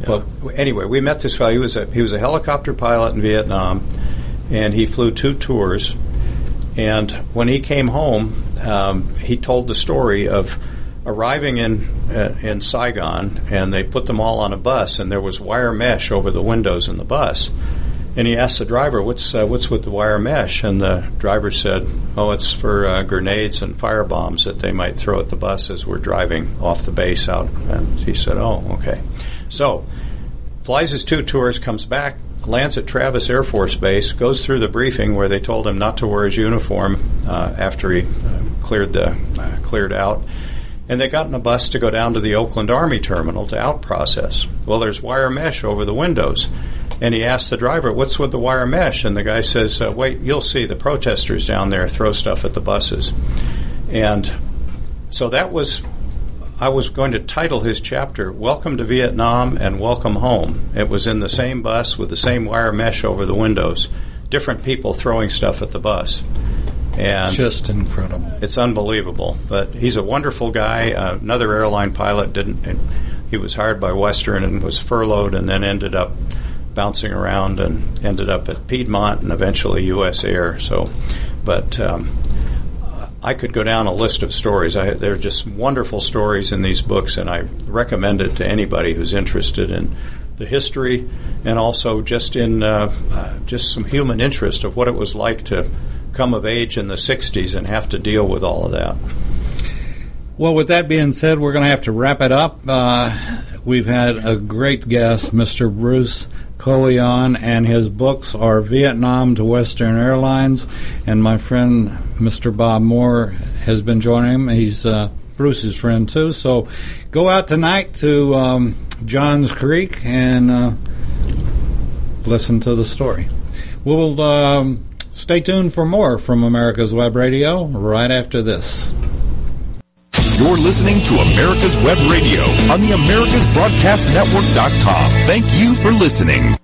S3: Yeah. Well, anyway, we met this fellow. He was a he was a helicopter pilot in Vietnam, and he flew two tours. And when he came home, um, he told the story of arriving in uh, in Saigon, and they put them all on a bus, and there was wire mesh over the windows in the bus and he asked the driver, "What's uh, what's with the wire mesh?" And the driver said, "Oh, it's for uh, grenades and fire bombs that they might throw at the bus as we're driving off the base out." And he said, "Oh, okay." So flies his two tours, comes back, lands at Travis Air Force Base, goes through the briefing where they told him not to wear his uniform uh, after he uh, cleared the uh, cleared out. And they got in a bus to go down to the Oakland Army Terminal to out process. Well, there's wire mesh over the windows. And he asked the driver, "What's with the wire mesh?" And the guy says, uh, "Wait, you'll see. The protesters down there throw stuff at the buses." And so that was. I was going to title his chapter "Welcome to Vietnam" and "Welcome Home." It was in the same bus with the same wire mesh over the windows, different people throwing stuff at the bus and
S2: just incredible.
S3: It's unbelievable. But he's a wonderful guy. Uh, another airline pilot didn't. He was hired by Western and was furloughed, and then ended up bouncing around and ended up at Piedmont and eventually U.S. Air. So, but um, I could go down a list of stories. I, there are just wonderful stories in these books, and I recommend it to anybody who's interested in the history and also just in uh, uh, just some human interest of what it was like to come of age in the 60s and have to deal with all of that.
S2: Well, with that being said, we're going to have to wrap it up. Uh, we've had a great guest, Mr. Bruce Coleon, and his books are Vietnam to Western Airlines. And my friend, Mr. Bob Moore, has been joining him. He's uh, Bruce's friend, too. So go out tonight to um, Johns Creek and uh, listen to the story. We'll um, stay tuned for more from America's Web Radio right after this.
S1: You're listening to America's Web Radio on the AmericasBroadcastNetwork.com. Thank you for listening.